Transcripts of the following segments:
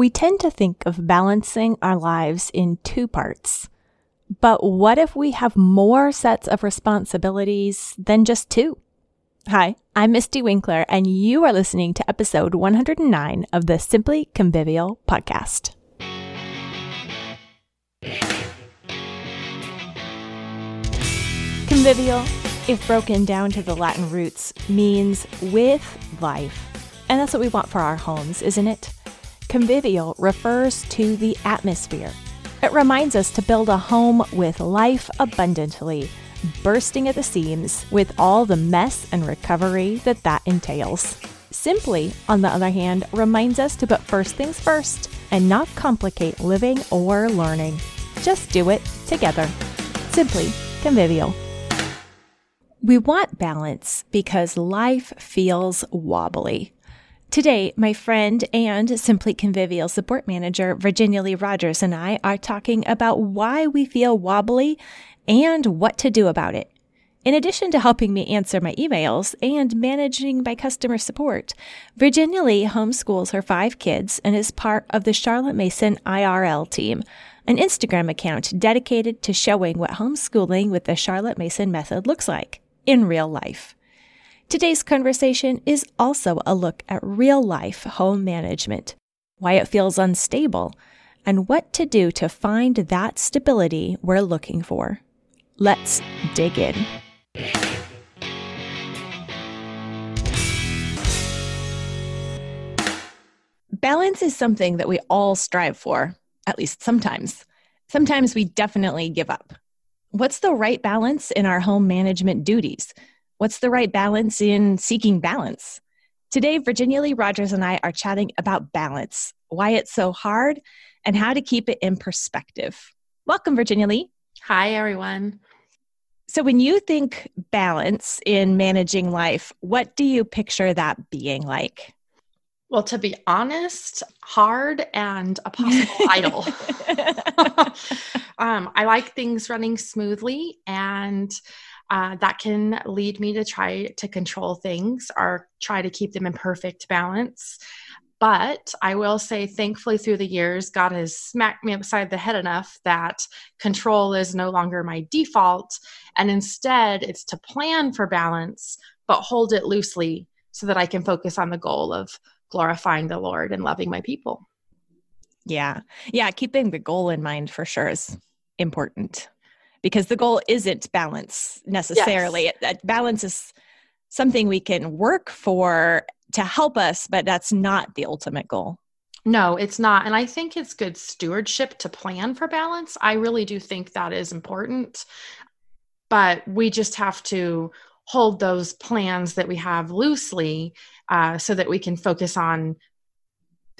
We tend to think of balancing our lives in two parts. But what if we have more sets of responsibilities than just two? Hi, I'm Mystie Winckler, and you are listening to episode 109 of the Simply Convivial podcast. Convivial, if broken down to the Latin roots, means with life. And that's what we want for our homes, isn't it? Convivial refers to the atmosphere. It reminds us to build a home with life abundantly, bursting at the seams with all the mess and recovery that that entails. Simply, on the other hand, reminds us to put first things first and not complicate living or learning. Just do it together. Simply convivial. We want balance because life feels wobbly. Today, my friend and Simply Convivial support manager, Virginia Lee Rogers, and I are talking about why we feel wobbly and what to do about it. In addition to helping me answer my emails and managing my customer support, Virginia Lee homeschools her five kids and is part of the Charlotte Mason IRL team, an Instagram account dedicated to showing what homeschooling with the Charlotte Mason method looks like in real life. Today's conversation is also a look at real life home management, why it feels unstable, and what to do to find that stability we're looking for. Let's dig in. Balance is something that we all strive for, at least sometimes. Sometimes we definitely give up. What's the right balance in our home management duties? What's the right balance in seeking balance? Today, Virginia Lee Rogers and I are chatting about balance, why it's so hard, and how to keep it in perspective. Welcome, Virginia Lee. Hi, everyone. So, when you think balance in managing life, what do you picture that being like? Well, to be honest, hard and a possible idol. um, I like things running smoothly and uh, that can lead me to try to control things or try to keep them in perfect balance. But I will say, thankfully, through the years, God has smacked me upside the head enough that control is no longer my default. And instead, it's to plan for balance, but hold it loosely so that I can focus on the goal of glorifying the Lord and loving my people. Yeah. Yeah. Keeping the goal in mind for sure is important because the goal isn't balance necessarily. Yes. That balance is something we can work for to help us, but that's not the ultimate goal. No, it's not. And I think it's good stewardship to plan for balance. I really do think that is important. But we just have to hold those plans that we have loosely uh, so that we can focus on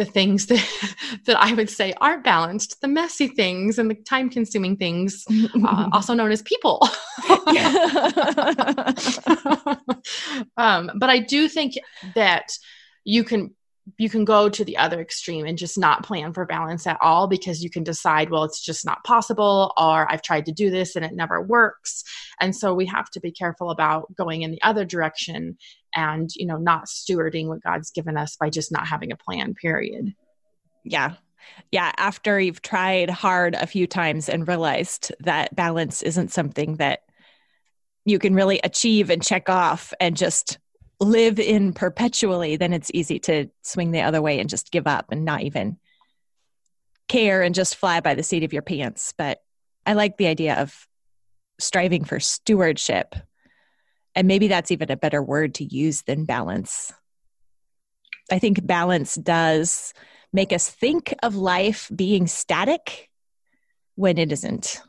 the things that that I would say aren't balanced, the messy things and the time consuming things, uh, also known as people. um, but I do think that you can you can go to the other extreme and just not plan for balance at all because you can decide well it's just not possible or i've tried to do this and it never works. And so we have to be careful about going in the other direction and you know not stewarding what god's given us by just not having a plan period. Yeah. Yeah. After you've tried hard a few times and realized that balance isn't something that you can really achieve and check off and just live in perpetually, then it's easy to swing the other way and just give up and not even care and just fly by the seat of your pants. But I like the idea of striving for stewardship. And maybe that's even a better word to use than balance. I think balance does make us think of life being static when it isn't.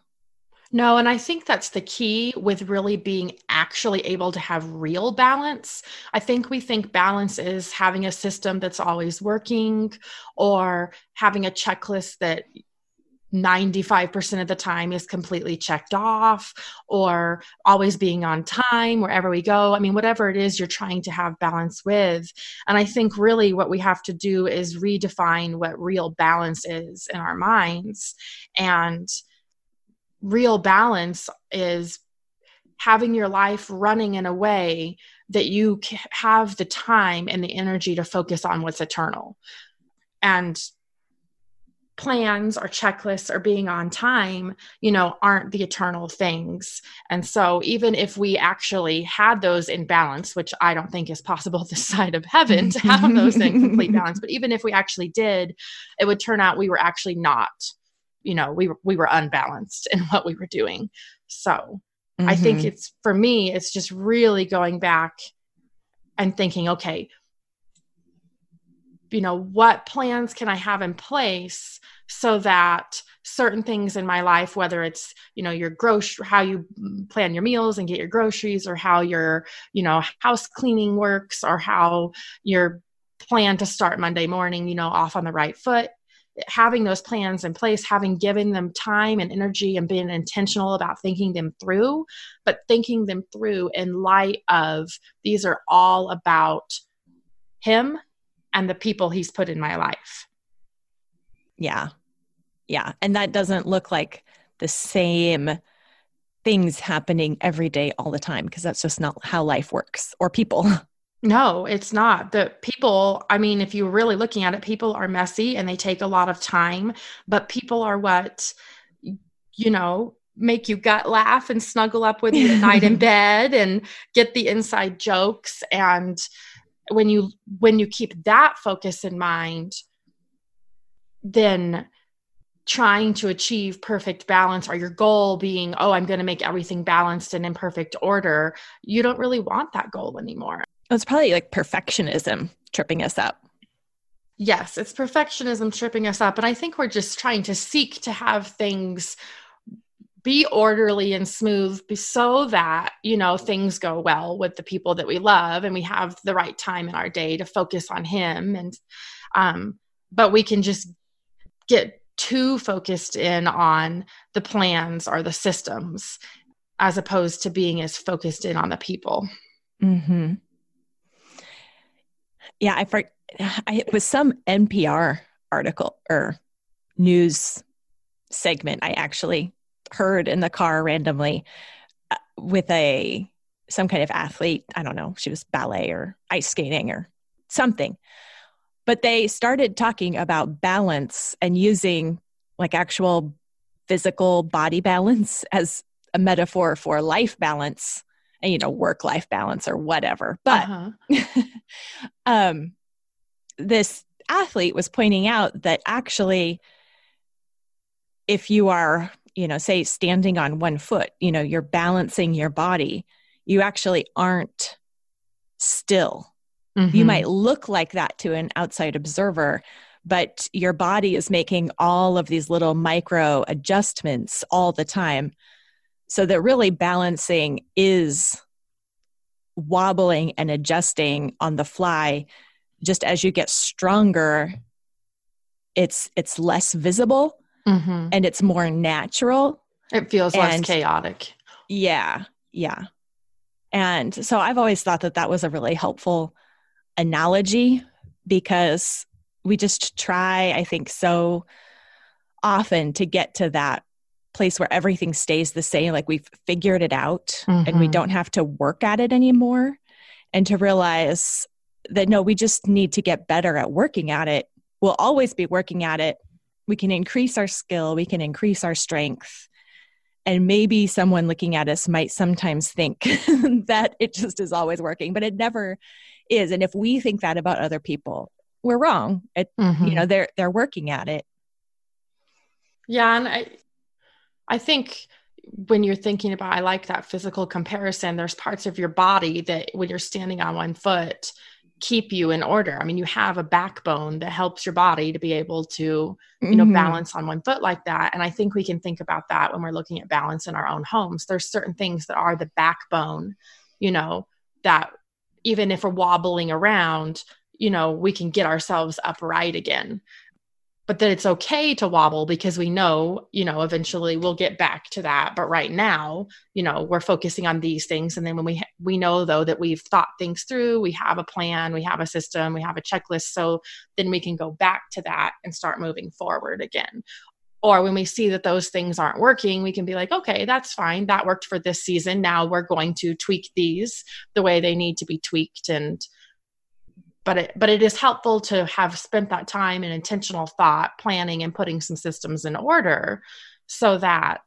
No, and I think that's the key with really being actually able to have real balance. I think we think balance is having a system that's always working or having a checklist that 95% of the time is completely checked off or always being on time wherever we go. I mean, whatever it is you're trying to have balance with. And I think really what we have to do is redefine what real balance is in our minds. And real balance is having your life running in a way that you have the time and the energy to focus on what's eternal. And plans or checklists or being on time, you know, aren't the eternal things. And so even if we actually had those in balance, which I don't think is possible this side of heaven to have those in complete balance, but even if we actually did, it would turn out we were actually not, you know, we were we were unbalanced in what we were doing. So mm-hmm. I think mm-hmm. it's for me, it's just really going back and thinking, okay, you know what plans can i have in place so that certain things in my life whether it's you know your grocery how you plan your meals and get your groceries or how your you know house cleaning works or how your plan to start monday morning you know off on the right foot having those plans in place having given them time and energy and being intentional about thinking them through but thinking them through in light of these are all about him and the people he's put in my life. Yeah. Yeah. And that doesn't look like the same things happening every day all the time because that's just not how life works or people. No, it's not. The people, I mean, if you're really looking at it, people are messy and they take a lot of time, but people are what, you know, make you gut laugh and snuggle up with you at night in bed and get the inside jokes and when you when you keep that focus in mind then trying to achieve perfect balance or your goal being oh i'm going to make everything balanced and in perfect order you don't really want that goal anymore it's probably like perfectionism tripping us up. Yes it's perfectionism tripping us up and i think we're just trying to seek to have things be orderly and smooth so that you know things go well with the people that we love and we have the right time in our day to focus on him and um but we can just get too focused in on the plans or the systems as opposed to being as focused in on the people. Hmm yeah i for I, it was some npr article or news segment i actually heard in the car randomly uh, with a some kind of athlete. I don't know, she was ballet or ice skating or something. But they started talking about balance and using like actual physical body balance as a metaphor for life balance and you know work life balance or whatever but uh-huh. um this athlete was pointing out that actually if you are you know, say standing on one foot, you know, you're balancing your body, you actually aren't still. Mm-hmm. You might look like that to an outside observer, but your body is making all of these little micro adjustments all the time. So that really balancing is wobbling and adjusting on the fly just as you get stronger it's it's less visible mm-hmm. and it's more natural. It feels and, less chaotic. Yeah, yeah. And so I've always thought that that was a really helpful analogy because we just try, I think, so often to get to that place where everything stays the same, like we've figured it out mm-hmm. and we mm-hmm. don't have to work at it anymore. And to realize that no, we just need to get better at working at it. We'll always be working at it we can increase our skill, we can increase our strength. And maybe someone looking at us might sometimes think that it just is always working, but it never is. And if we think that about other people, we're wrong. It, mm-hmm. you know, they're they're working at it. Yeah, and I I think when you're thinking about I like that physical comparison, there's parts of your body that when you're standing on one foot, keep you in order. I mean, you have a backbone that helps your body to be able to, you know, mm-hmm. balance on one foot like that. And I think we can think about that when we're looking at balance in our own homes. There's certain things that are the backbone, you know, that even if we're wobbling around, you know, we can get ourselves upright again but that it's okay to wobble because we know, you know, eventually we'll get back to that. But right now, you know, we're focusing on these things. And then when we, ha- we know though that we've thought things through, we have a plan, we have a system, we have a checklist. So then we can go back to that and start moving forward again. Or when we see that those things aren't working, we can be like, okay, that's fine. That worked for this season. Now we're going to tweak these the way they need to be tweaked and but it but it is helpful to have spent that time in intentional thought planning and putting some systems in order so that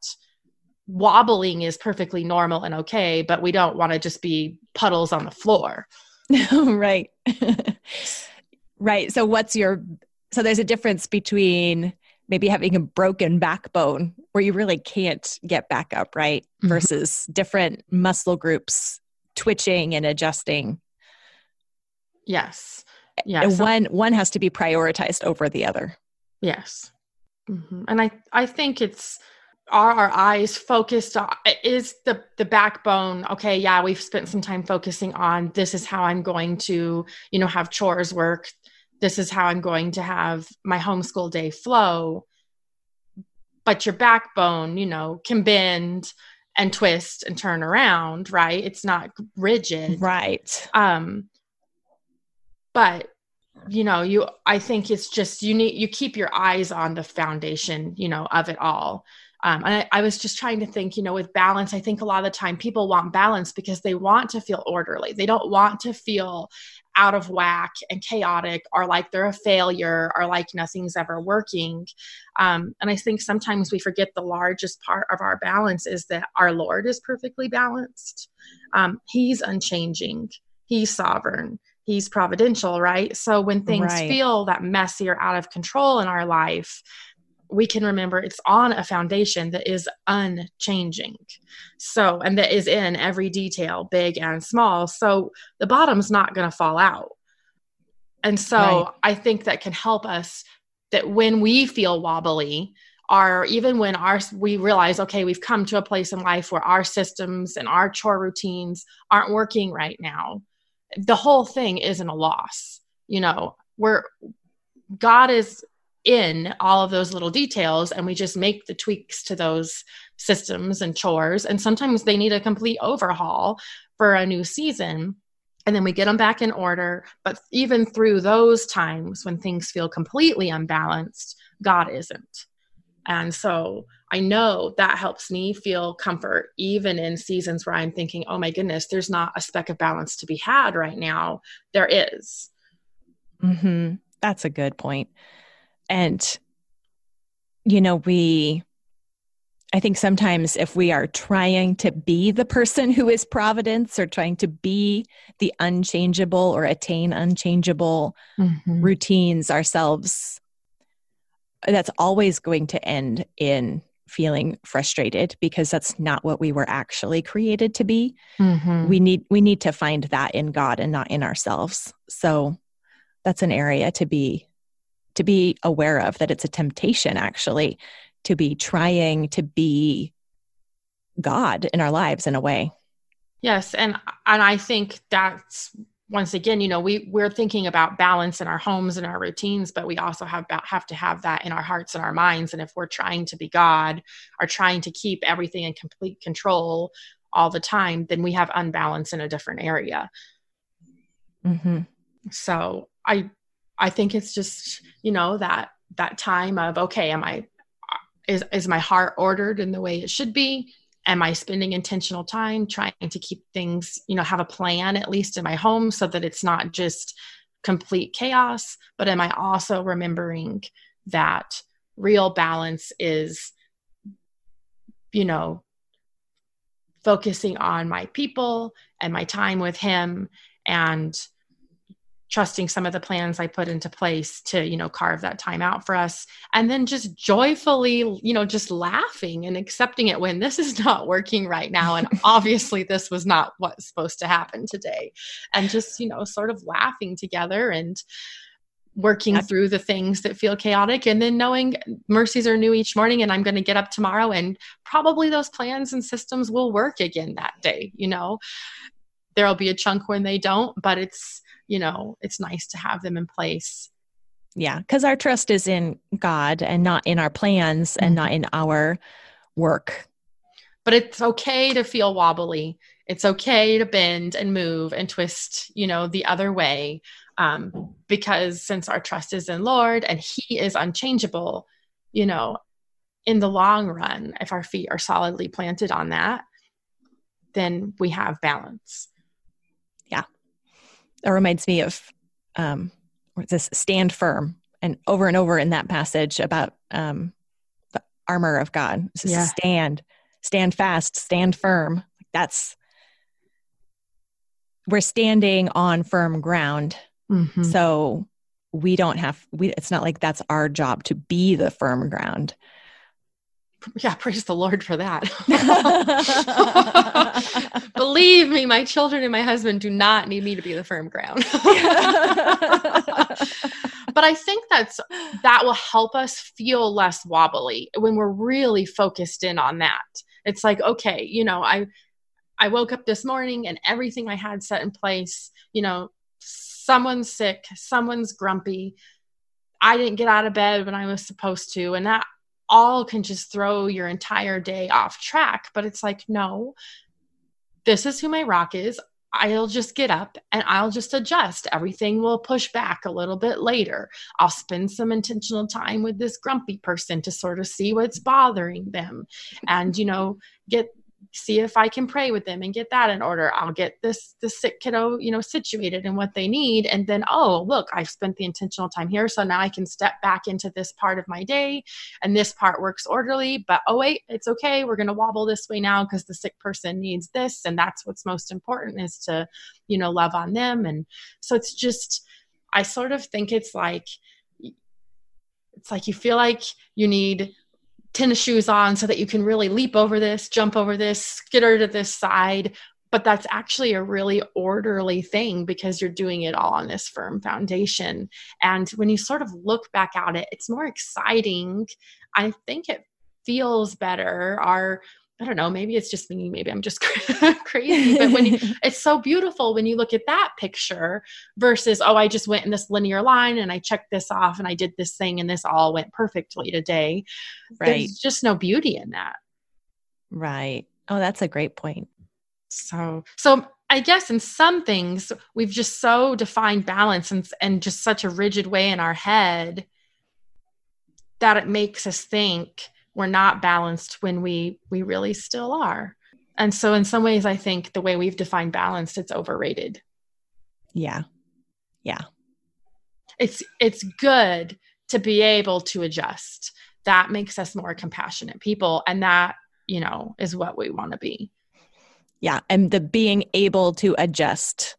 wobbling is perfectly normal and okay but we don't want to just be puddles on the floor. Right. Right so what's your so there's a difference between maybe having a broken backbone where you really can't get back up right mm-hmm. versus different muscle groups twitching and adjusting Yes. Yeah. one one has to be prioritized over the other. Yes. Mm-hmm. And I I think it's are our eyes focused on is the the backbone okay yeah we've spent some time focusing on this is how i'm going to you know have chores work this is how i'm going to have my homeschool day flow but your backbone you know can bend and twist and turn around right it's not rigid right um but you know you i think it's just you need you keep your eyes on the foundation you know of it all. Um, and I, I, was just trying to think you know with balance i think a lot of the time people want balance because they want to feel orderly. They don't want to feel out of whack and chaotic or like they're a failure or like nothing's ever working. Um, and i think sometimes we forget the largest part of our balance is that our lord is perfectly balanced. Um, he's unchanging. He's sovereign he's providential, right? So when things right. feel that messy or out of control in our life, we can remember it's on a foundation that is unchanging. So, and that is in every detail, big and small. So the bottom's not going to fall out. And so right. I think that can help us that when we feel wobbly, or even when our we realize okay we've come to a place in life where our systems and our chore routines aren't working right now the whole thing isn't a loss you know we're god is in all of those little details and we just make the tweaks to those systems and chores. And sometimes they need a complete overhaul for a new season and then we get them back in order. But even through those times when things feel completely unbalanced god isn't and so I know that helps me feel comfort, even in seasons where I'm thinking, oh my goodness, there's not a speck of balance to be had right now. There is. Mm-hmm. That's a good point. And, you know, we, I think sometimes if we are trying to be the person who is providence or trying to be the unchangeable or attain unchangeable mm-hmm. routines ourselves, that's always going to end in feeling frustrated because that's not what we were actually created to be. Mm-hmm. we need we need to find that in god and not in ourselves. So that's an area to be to be aware of that it's a temptation actually to be trying to be god in our lives in a way. Yes and and i think that's once again, you know, we we're thinking about balance in our homes and our routines, but we also have have to have that in our hearts and our minds. And if we're trying to be God or trying to keep everything in complete control all the time, then we have unbalance in a different area. Mm-hmm. So I I think it's just you know that that time of okay, am I is is my heart ordered in the way it should be? Am i spending intentional time trying to keep things you know have a plan at least in my home so that it's not just complete chaos but am i also remembering that real balance is you know focusing on my people and my time with him and trusting some of the plans I put into place to, you know, carve that time out for us. And then just joyfully, you know, just laughing and accepting it when this is not working right now. And obviously, this was not what's supposed to happen today. And just, you know, sort of laughing together and working through the things that feel chaotic and then knowing mercies are new each morning and I'm going to get up tomorrow and probably those plans and systems will work again that day, you know. There'll be a chunk when they don't, but it's you know, it's nice to have them in place. Yeah, because our trust is in God and not in our plans mm-hmm. and not in our work. But it's okay to feel wobbly. It's okay to bend and move and twist, you know, the other way. Um, because since our trust is in Lord and He is unchangeable, you know, in the long run, if our feet are solidly planted on that, then we have balance that reminds me of um, this stand firm, and over and over in that passage about um, the armor of God. Yeah. Stand, stand fast, stand firm. That's we're standing on firm ground. Mm-hmm. So we don't have we it's not like that's our job to be the firm ground yeah praise the lord for that believe me my children and my husband do not need me to be the firm ground but i think that's that will help us feel less wobbly when we're really focused in on that it's like okay you know i i woke up this morning and everything i had set in place you know someone's sick, someone's grumpy. I didn't get out of bed when I was supposed to. And that all can just throw your entire day off track. But it's like, no, this is who my rock is. I'll just get up and I'll just adjust. Everything will push back a little bit later. I'll spend some intentional time with this grumpy person to sort of see what's bothering them and, you know, get see if I can pray with them and get that in order. I'll get this the sick kiddo, you know, situated and what they need. And then, oh, look, I've spent the intentional time here. So now I can step back into this part of my day and this part works orderly. But oh wait, it's okay. We're gonna wobble this way now because the sick person needs this. And that's what's most important is to, you know, love on them. And so it's just I sort of think it's like it's like you feel like you need tennis shoes on so that you can really leap over this, jump over this, skitter to this side. But that's actually a really orderly thing because you're doing it all on this firm foundation. And when you sort of look back at it, it's more exciting. I think it feels better. Our I don't know, maybe it's just me, maybe I'm just crazy, but when you, it's so beautiful when you look at that picture versus, oh, I just went in this linear line and I checked this off and I did this thing and this all went perfectly today. Right. There's just no beauty in that. Right. Oh, that's a great point. So, so I guess in some things we've just so defined balance and, and just such a rigid way in our head that it makes us think we're not balanced when we we really still are. And so in some ways i think the way we've defined balanced it's overrated. Yeah. Yeah. It's it's good to be able to adjust. That makes us more compassionate people and that you know is what we want to be. Yeah. And the being able to adjust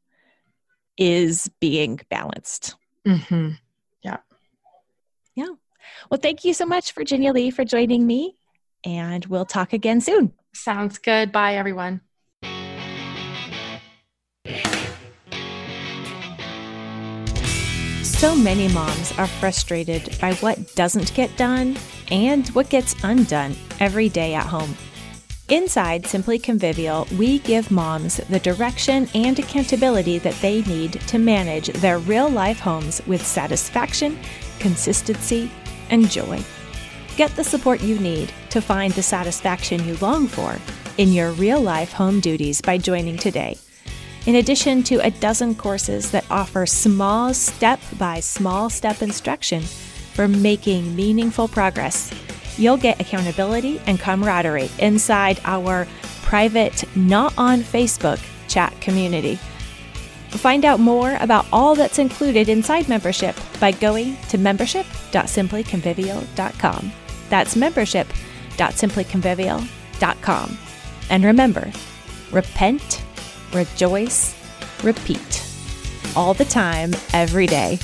is being balanced. Mm-hmm. Yeah yeah well, thank you so much, Virginia Lee, for joining me, and we'll talk again soon. Sounds good. Bye, everyone. So many moms are frustrated by what doesn't get done and what gets undone every day at home. Inside Simply Convivial, we give moms the direction and accountability that they need to manage their real life homes with satisfaction, consistency, and joy. Get the support you need to find the satisfaction you long for in your real life home duties by joining today. In addition to a dozen courses that offer small step by small step instruction for making meaningful progress, you'll get accountability and camaraderie inside our private, not on Facebook chat community Find out more about all that's included inside membership by going to membership.simplyconvivial.com. That's membership.simplyconvivial.com. And remember, repent, rejoice, repeat. All the time, every day.